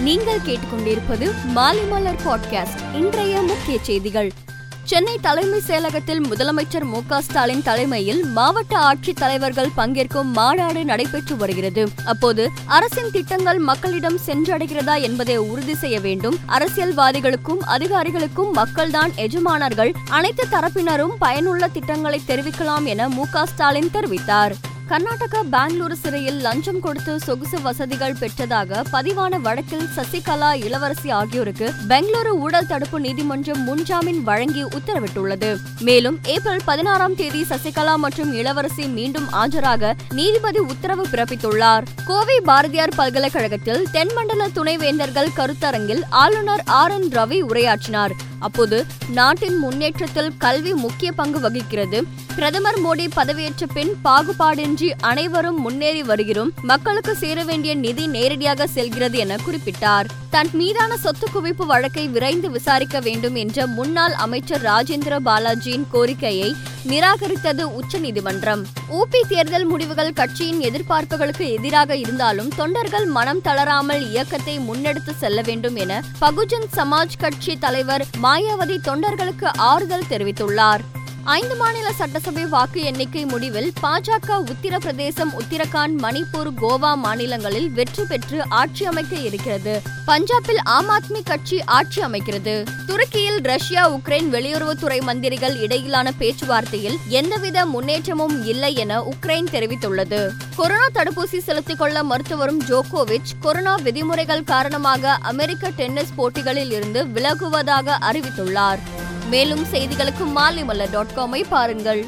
நீங்கள் கேட்டுக்கொண்டிருப்பது மாலிமலர் பாட்காஸ்ட் இன்றைய முக்கிய செய்திகள். சென்னை தலைமைச் செயலகத்தில் முதலமைச்சர் மு ஸ்டாலின் தலைமையில் மாவட்ட ஆட்சித் தலைவர்கள் பங்கேற்கும் மாநாடு நடைபெற்று வருகிறது. அப்போது அரசின் திட்டங்கள் மக்களிடம் சென்றடைகிறதா என்பதை உறுதி செய்ய வேண்டும். அரசியல்வாதிகளுக்கும் அதிகாரிகளுக்கும் மக்கள்தான் எஜமானர்கள். அனைத்து தரப்பினரும் பயனுள்ள திட்டங்களை தெரிவிக்கலாம் என மு ஸ்டாலின் தெரிவித்தார். கர்நாடகா பெங்களூரு சிறையில் லஞ்சம் கொடுத்து சொகுசு வசதிகள் பெற்றதாக பதிவான வழக்கில் சசிகலா இளவரசி ஆகியோருக்கு பெங்களூரு ஊழல் தடுப்பு நீதிமன்றம் முன்ஜாமீன் வழங்கி உத்தரவிட்டுள்ளது. மேலும் ஏப்ரல் பதினாறாம் தேதி சசிகலா மற்றும் இளவரசி மீண்டும் ஆஜராக நீதிபதி உத்தரவு பிறப்பித்துள்ளார். கோவை பாரதியார் பல்கலைக்கழகத்தில் தென்மண்டல துணைவேந்தர்கள் கருத்தரங்கில் ஆளுநர் ஆர் என் ரவி உரையாற்றினார். அப்போது நாட்டின் முன்னேற்றத்தில் கல்வி முக்கிய பங்கு வகிக்கிறது. பிரதமர் மோடி பதவியேற்ற பின் பாகுபாடின்றி அனைவரும் முன்னேறி வருகிறோம். மக்களுக்கு சேர வேண்டிய நிதி நேரடியாக செல்கிறது என குறிப்பிட்டார். தன் மீதான சொத்து குவிப்பு வழக்கை விரைந்து விசாரிக்க வேண்டும் என்ற முன்னாள் அமைச்சர் ராஜேந்திர பாலாஜியின் கோரிக்கையை நிராகரித்தது உச்சநீதிமன்றம். ஊபி தேர்தல் முடிவுகள் கட்சியின் எதிர்பார்ப்புகளுக்கு எதிராக இருந்தாலும் தொண்டர்கள் மனம் தளராமல் இயக்கத்தை முன்னெடுத்து செல்ல வேண்டும் என பகுஜன் சமாஜ் கட்சி தலைவர் மாயாவதி தொண்டர்களுக்கு ஆறுதல் தெரிவித்துள்ளார். ஐந்து மாநில சட்டசபை வாக்கு எண்ணிக்கை முடிவில் பாஜக உத்தரப்பிரதேசம் உத்தரகாண்ட் மணிப்பூர் கோவா மாநிலங்களில் வெற்றி பெற்று ஆட்சி அமைக்க இருக்கிறது. பஞ்சாபில் ஆம் ஆத்மி கட்சி ஆட்சி அமைக்கிறது. துருக்கியில் ரஷ்யா உக்ரைன் வெளியுறவுத்துறை மந்திரிகள் இடையிலான பேச்சுவார்த்தையில் எந்தவித முன்னேற்றமும் இல்லை என உக்ரைன் தெரிவித்துள்ளது. கொரோனா தடுப்பூசி செலுத்திக் கொள்ள மறுத்து வரும் ஜோகோவிச் கொரோனா விதிமுறைகள் காரணமாக அமெரிக்க டென்னிஸ் போட்டிகளில் இருந்து விலகுவதாக அறிவித்துள்ளார். மேலும் செய்திகளுக்கு மாலிமலர் டாட் காமை பாருங்கள்.